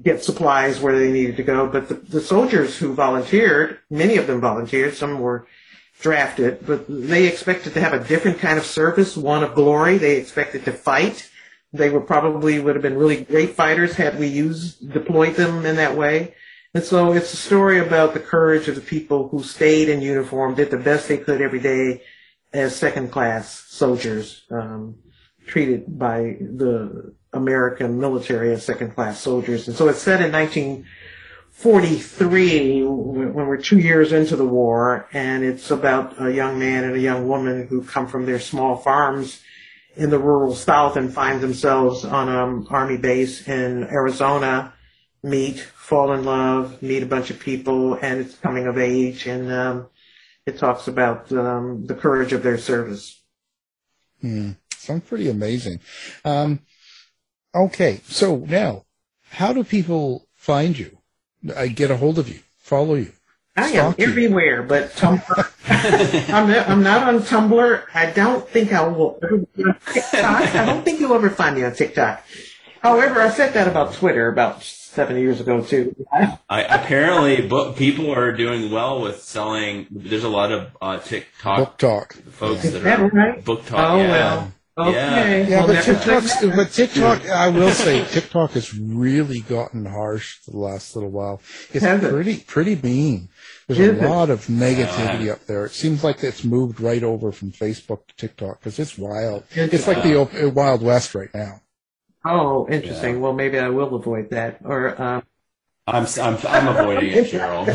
get supplies where they needed to go. But the, the soldiers who volunteered, many of them volunteered, some were drafted, but they expected to have a different kind of service, one of glory. They expected to fight. They were probably would have been really great fighters had we used deployed them in that way. And so it's a story about the courage of the people who stayed in uniform, did the best they could every day as second class soldiers, um, treated by the American military as second class soldiers. And so it's set in 1943 when we're two years into the war and it's about a young man and a young woman who come from their small farms in the rural south and find themselves on an army base in Arizona, meet, fall in love, meet a bunch of people, and it's coming of age, and um, it talks about um, the courage of their service. Hmm. Sounds pretty amazing. Um, okay, so now, how do people find you? I get a hold of you, follow you. I am everywhere, but Tumblr. I'm, not, I'm not on Tumblr. I don't think I will ever be on TikTok. I don't think you'll ever find me on TikTok. However, I said that about Twitter about seven years ago too. I, apparently, book, people are doing well with selling. There's a lot of uh, TikTok book talk folks Is that, that are right? book talk. Oh, yeah. well. Okay. Yeah, Well, but never TikTok's, but TikTok, I will say, TikTok has really gotten harsh the last little while. It's Has it? pretty, pretty mean. There's Is a it? lot of negativity up there. It seems like it's moved right over from Facebook to TikTok because it's wild. It's like the uh, Wild West right now. Oh, interesting. Well, maybe I will avoid that. Or um, I'm, I'm, I'm avoiding it, Cheryl.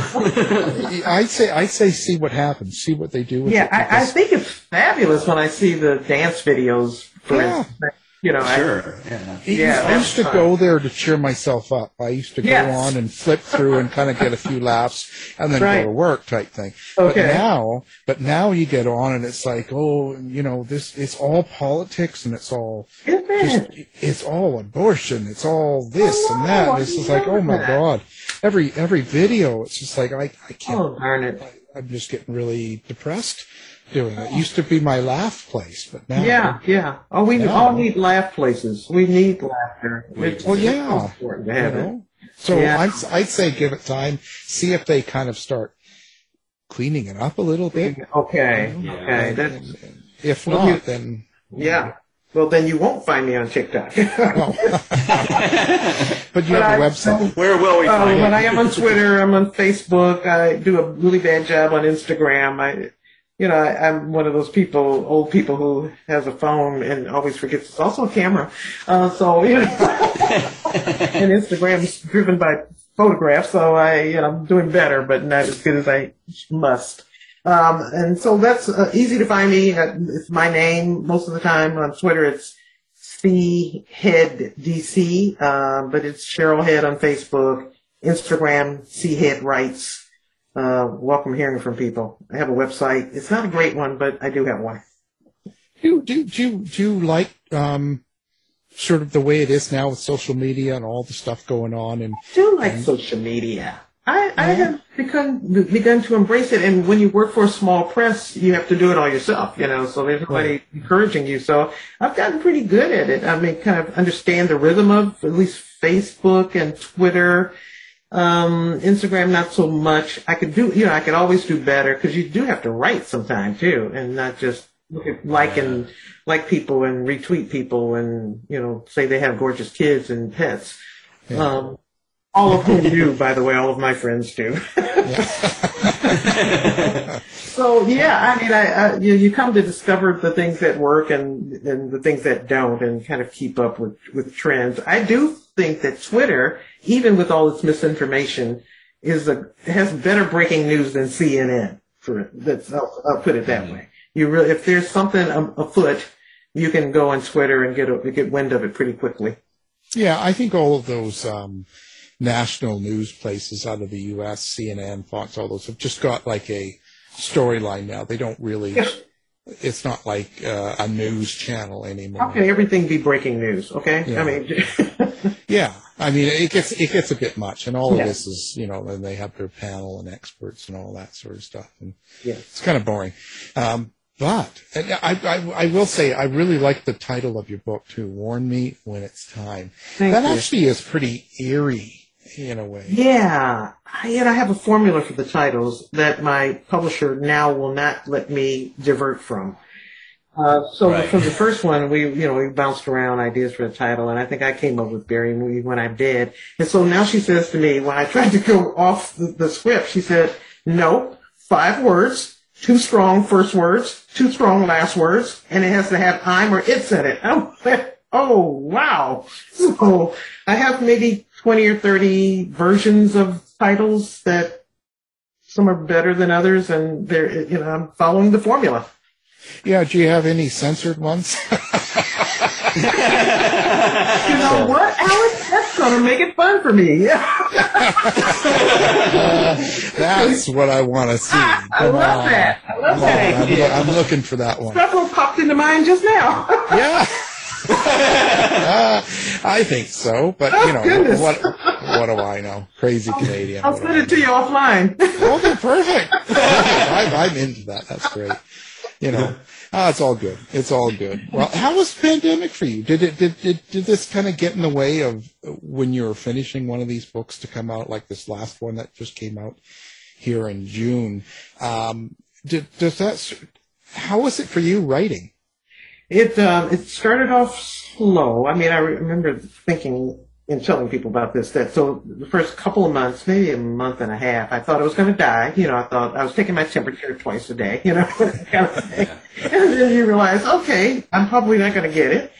I say, I say, see what happens, see what they do with yeah, it. I, I think it's fabulous when I see the dance videos. For Yeah. instance. You know, I- Sure. Yeah. Yeah, I used to that's go there to cheer myself up. I used to go Yes. on and flip through and kind of get a few laughs and then Right. go to work type thing. Okay. But now, but now you get on and it's like, oh, you know, this, it's all politics and it's all, Isn't just, it? it's all abortion. It's all this and oh, that. And it's just like, oh my God. Every, every video, it's just like, I, I can't, Oh, darn it. I'm just getting really depressed doing it. It used to be my laugh place, but now. Yeah, yeah. Oh, we Yeah. all need laugh places. We need laughter. It's Well, yeah. important to you have it. So Yeah. I'd, I'd say give it time, see if they kind of start cleaning it up a little bit. Okay, Yeah. okay. And- That's, and- and if Well, not, you- then yeah. Well, then you won't find me on TikTok. but you But have a website. Where will we Uh, find when it? I am on Twitter, I'm on Facebook. I do a really bad job on Instagram. I, you know, I, I'm one of those people, old people who has a phone and always forgets it's also a camera. Uh, so, you know, and Instagram's driven by photographs. So I, you know, I'm doing better, but not as good as I must. Um, and so that's uh, easy to find me. Uh, It's my name most of the time on Twitter. It's C Head DC, uh, but it's Cheryl Head on Facebook, Instagram, C Head Writes. Uh, welcome hearing from people. I have a website. It's not a great one, but I do have one. Do, do, do, do you like um, sort of the way it is now with social media and all the stuff going on? And I do like social media. I, I have begun begun to embrace it, and when you work for a small press, you have to do it all yourself, you know. So there's nobody encouraging you. So I've gotten pretty good at it. I mean, kind of understand the rhythm of at least Facebook and Twitter, um, Instagram, not so much. I could do, you know, I could always do better because you do have to write sometime too, and not just look at like and like people and retweet people and you know say they have gorgeous kids and pets. Um, all of whom do, by the way, all of my friends do. so yeah, I mean, I, I you, you come to discover the things that work and and the things that don't, and kind of keep up with with trends. I do think that Twitter, even with all its misinformation, is a has better breaking news than CNN. For that's I'll, I'll put it that way. You really, if there's something afoot, you can go on Twitter and get a, get wind of it pretty quickly. yeah, I think all of those um, national news places out of the U.S., CNN, Fox, all those have just got like a storyline now. They don't really. Yeah. It's not like uh, a news channel anymore. How can everything be breaking news? Okay, Yeah. I mean, Yeah, I mean, it gets it gets a bit much, and all of Yeah. this is you know, and they have their panel and experts and all that sort of stuff, and Yeah. it's kind of boring. Um, but and I, I I will say I really like the title of your book too. Warn me when it's time. Thank that you. actually is pretty eerie in a way. Yeah, I, and I have a formula for the titles that my publisher now will not let me divert from. Uh, so Right. for the first one, we you know we bounced around ideas for the title, and I think I came up with "Bury Me When I'm Dead." And so now she says to me, when I tried to go off the, the script, she said, "No, five words, two strong first words, two strong last words, and it has to have I'm or it's in it." I'm like, oh wow! So I have maybe twenty or thirty versions of titles that some are better than others, and they're you know I'm following the formula. Yeah. Do you have any censored ones? You know what, Alex? That's gonna make it fun for me. That's what I want to see. I Come love that. I love that I'm, idea. I'm looking for that one. Several popped into mind just now. Yeah. Uh, I think so, but you know Oh, goodness. what? What do I know? Crazy Canadian. I'll send it to you offline. Okay, perfect. perfect. I'm, I'm into that. That's great. You know, ah, it's all good. It's all good. Well, how was the pandemic for you? Did it did did, did this kind of get in the way of when you were finishing one of these books to come out, like this last one that just came out here in June? Um, did does that? How was it for you writing? It um, it started off slow. I mean, I remember thinking and telling people about this that so the first couple of months, maybe a month and a half, I thought I was going to die. You know, I thought I was taking my temperature twice a day. You know, kind of thing. and then you realize, okay, I'm probably not going to get it.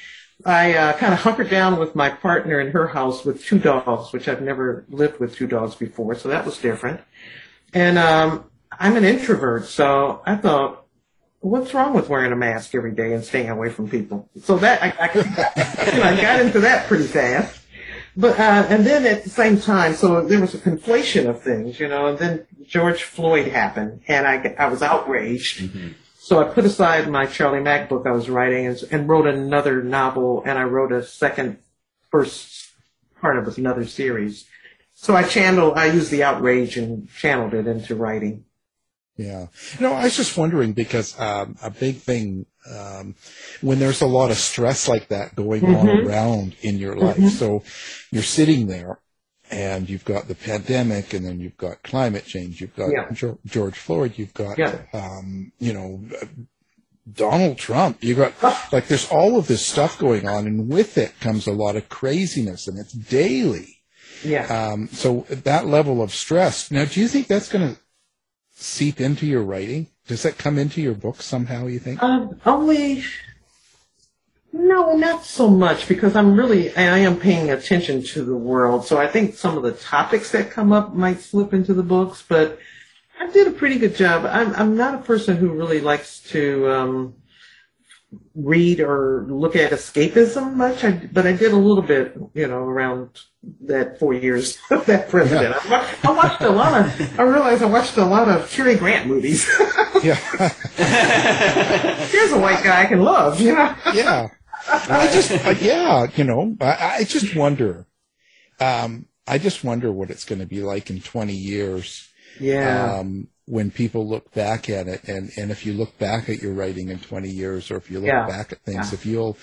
I uh, kind of hunkered down with my partner in her house with two dogs, which I've never lived with two dogs before, so that was different. And um, I'm an introvert, so I thought, what's wrong with wearing a mask every day and staying away from people? So that I, I, I got into that pretty fast. But uh, and then at the same time, so there was a conflation of things, you know. And then George Floyd happened, and I I was outraged. So I put aside my Charlie Mack book I was writing and, and wrote another novel, and I wrote a second, first part of another series. So I channeled, I used the outrage and channeled it into writing. Yeah. No, I was just wondering because um, a big thing um, when there's a lot of stress like that going on Mhm. around in your life. Mhm. So you're sitting there and you've got the pandemic and then you've got climate change. You've got Yeah. Geor- George Floyd. You've got, Yeah. um, you know, Donald Trump. You've got, like, there's all of this stuff going on and with it comes a lot of craziness and it's daily. Yeah. Um, so that level of stress. Now, do you think that's going to seep into your writing? Does that come into your book somehow? You think? Um, only, no, not so much because I'm really, I am paying attention to the world. So I think some of the topics that come up might slip into the books, but I did a pretty good job. I'm, I'm not a person who really likes to, um, read or look at escapism much, I, but I did a little bit, you know, around that four years of that president. I, wa- I watched a lot of, I realized I watched a lot of Cary Grant movies. yeah. Here's a white guy I can love, you know? yeah. I just, uh, yeah, you know, I, I just wonder. Um, I just wonder what it's going to be like in 20 years. Yeah. Um, when people look back at it, and, and if you look back at your writing in 20 years, or if you look Yeah. back at things, Yeah. if you'll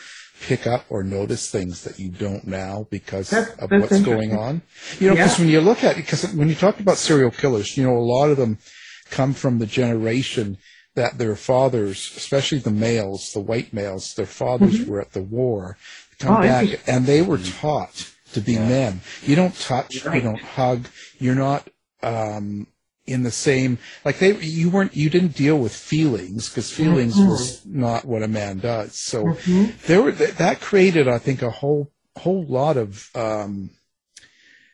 pick up or notice things that you don't now because That's- of that's what's going on. You know, because Yeah. when you look at it, because when you talk about serial killers, you know, a lot of them come from the generation that their fathers, especially the males, the white males, their fathers Mhm. were at the war, come Oh, back, and they were taught to be men. You don't touch, you don't hug, you're not um, in the same like they. You weren't, you didn't deal with feelings because feelings Mhm. was not what a man does. So Mhm. there were th- that created, I think, a whole whole lot of um,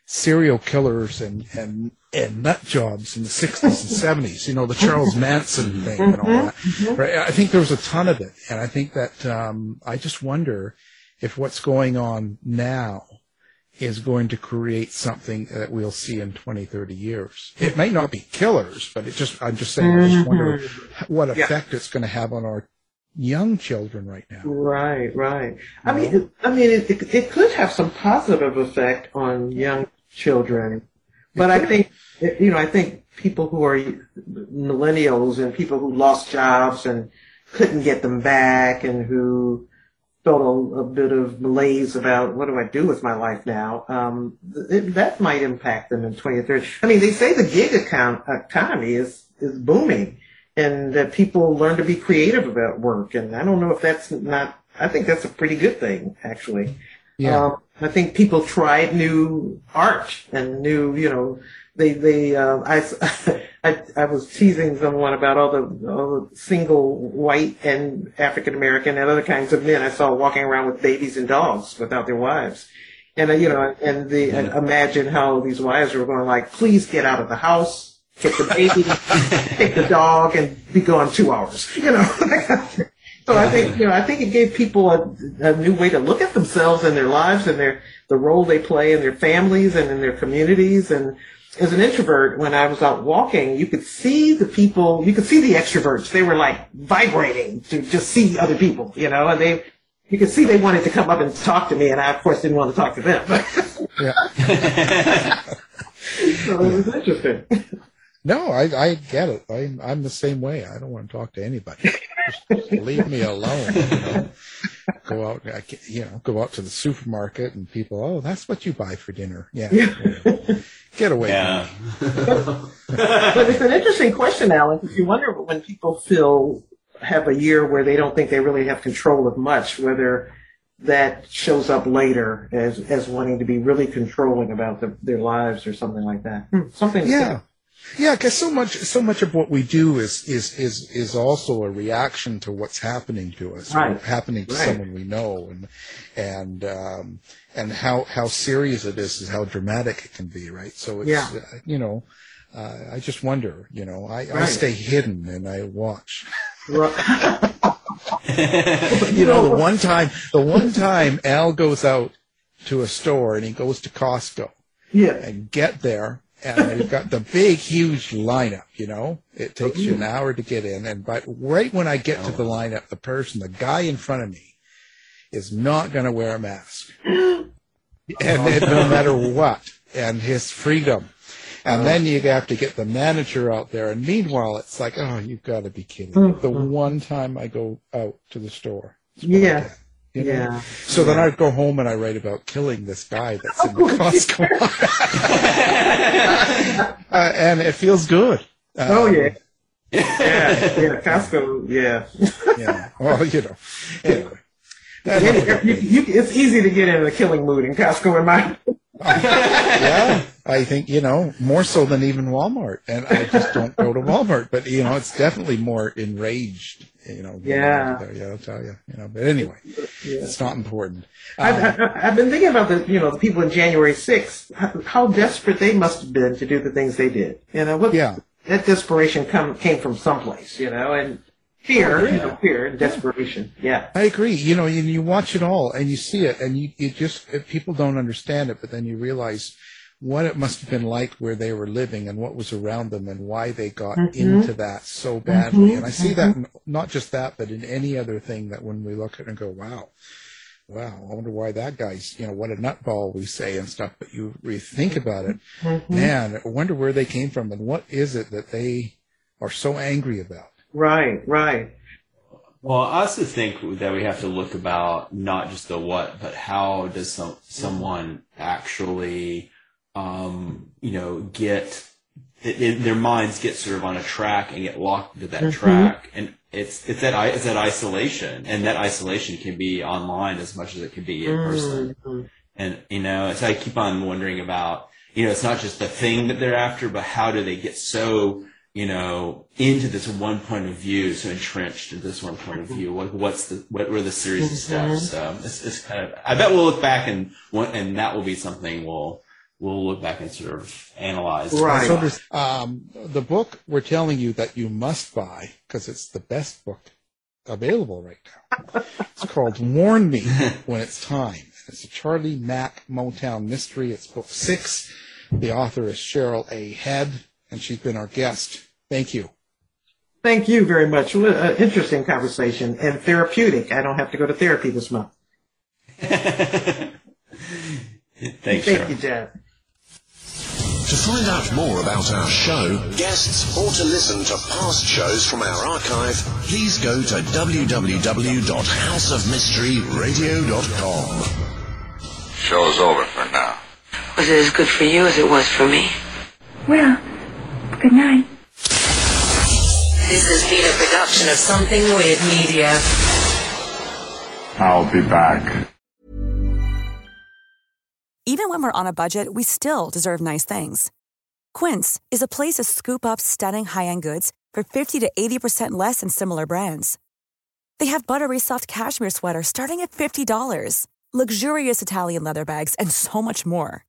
serial killers and and and nut jobs in the 60s and 70s. You know, the Charles Manson thing and all that. Mhm. Right? I think there was a ton of it, and I think that um, I just wonder if what's going on now is going to create something that we'll see in 20, 30 years. It may not be killers, but it just I'm just saying I just wonder what mm-hmm. Yeah. effect it's going to have on our young children right now. Right, right. I mean, I mean, it, it, it could have some positive effect on young children, but I think, you know, I think people who are millennials and people who lost jobs and couldn't get them back and who felt a, a bit of malaise about what do I do with my life now, um, it, that might impact them in 20 or 30. I mean, they say the gig account, economy is, is booming and that people learn to be creative about work. And I don't know if that's not, I think that's a pretty good thing, actually. Yeah. Um, I think people tried new art and new, you know, they, they, uh, I, I, I was teasing someone about all the, all the single white and African American and other kinds of men I saw walking around with babies and dogs without their wives. And, uh, you know, and the, uh, imagine how these wives were going like, please get out of the house get the baby, take the dog, and be gone two hours. You know. so I think you know I think it gave people a, a new way to look at themselves and their lives and their the role they play in their families and in their communities and. As an introvert, when I was out walking, you could see the people, you could see the extroverts. They were like vibrating to just see other people, you know, and they, you could see they wanted to come up and talk to me, and I, of course, didn't want to talk to them. yeah. so it was interesting. No, I, I get it. I, I'm the same way. I don't want to talk to anybody. Just leave me alone. You know? Go out, you know, go out to the supermarket and people, oh, that's what you buy for dinner. Yeah. Get away. Yeah. but it's an interesting question, Alan, because you wonder when people feel have a year where they don't think they really have control of much, whether that shows up later as as wanting to be really controlling about the, their lives or something like that. Hmm. Something. Yeah. Yeah, because so much, so much of what we do is is is is also a reaction to what's happening to us, right. or happening to right. someone we know, and and um, and how how serious it is, is how dramatic it can be, right? So it's yeah. uh, you know, uh, I just wonder, you know, I, right. I stay hidden and I watch. you know, the one time, the one time Al goes out to a store and he goes to Costco, yeah, and get there and you've got the big, huge lineup. You know, it takes you an hour to get in, and but right when I get to the lineup, the person, the guy in front of me, is not going to wear a mask, and it, no matter what, and his freedom. And then you have to get the manager out there. And meanwhile, it's like, oh, you've got to be kidding. Mm-hmm. The one time I go out to the store. Yeah. You know? Yeah. So then I'd go home and I write about killing this guy that's in the Costco. uh, and it feels good. Um, oh yeah. yeah, yeah, Costco, yeah. yeah. Well, you know. Anyway. You, you, it's easy to get in a killing mood in Costco, in my. Yeah, I think you know more so than even Walmart, and I just don't go to Walmart. But you know, it's definitely more enraged. You know, yeah, yeah, I'll tell you. You know, but anyway, yeah. it's not important. Um, I've, I've, been thinking about the you know the people in January 6th, how, how, desperate they must have been to do the things they did. You know, what, yeah, that desperation come came from someplace. You know, and fear, oh, yeah. you know, fear and desperation. Yeah. I agree. You know, and you watch it all and you see it and you, you just, people don't understand it, but then you realize what it must have been like where they were living and what was around them and why they got mm-hmm. into that so badly. Mm-hmm. And I see mm-hmm. that, in, not just that, but in any other thing that when we look at it and go, wow, wow, I wonder why that guy's, you know, what a nutball we say and stuff. But you think about it, Mm-hmm. man, I wonder where they came from and what is it that they are so angry about. Right, right. Well, I also think that we have to look about not just the what, but how does some, someone actually, um, you know, get it, their minds get sort of on a track and get locked into that Mhm. track, and it's it's that it's that isolation, and that isolation can be online as much as it can be in person. Mhm. And you know, so I keep on wondering about, you know, it's not just the thing that they're after, but how do they get so, you know, into this one point of view, so entrenched in this one point of view? What, what's the, what were the series of steps? Um, it's, it's kind of, I bet we'll look back and one, and that will be something we'll, we'll look back and sort of analyze. So there's, um, the book we're telling you that you must buy because it's the best book available right now. It's called Warn Me When It's Time. It's a Charlie Mack Motown mystery. It's book six. The author is Cheryl A. Head, and she's been our guest. Thank you. Thank you very much. What an interesting conversation and therapeutic. I don't have to go to therapy this month. Thanks, Thank Cheryl. you, Jeff. To find out more about our show, guests, or to listen to past shows from our archive, please go to www.houseofmysteryradio.com. Show's over for now. Was it as good for you as it was for me? Well, good night. This has been a production of Something Weird Media. I'll be back. Even when we're on a budget, we still deserve nice things. Quince is a place to scoop up stunning high-end goods for 50 to 80% less than similar brands. They have buttery soft cashmere sweaters starting at $50, luxurious Italian leather bags, and so much more.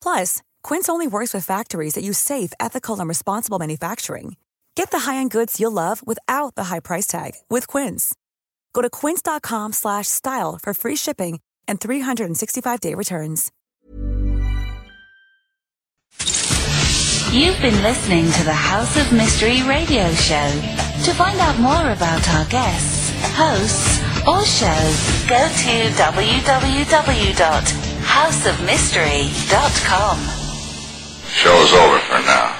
Plus, Quince only works with factories that use safe, ethical, and responsible manufacturing. Get the high-end goods you'll love without the high price tag with Quince. Go to quince.com slash style for free shipping and 365-day returns. You've been listening to the House of Mystery radio show. To find out more about our guests, hosts, or shows, go to www.houseofmystery.com. Show's over for now.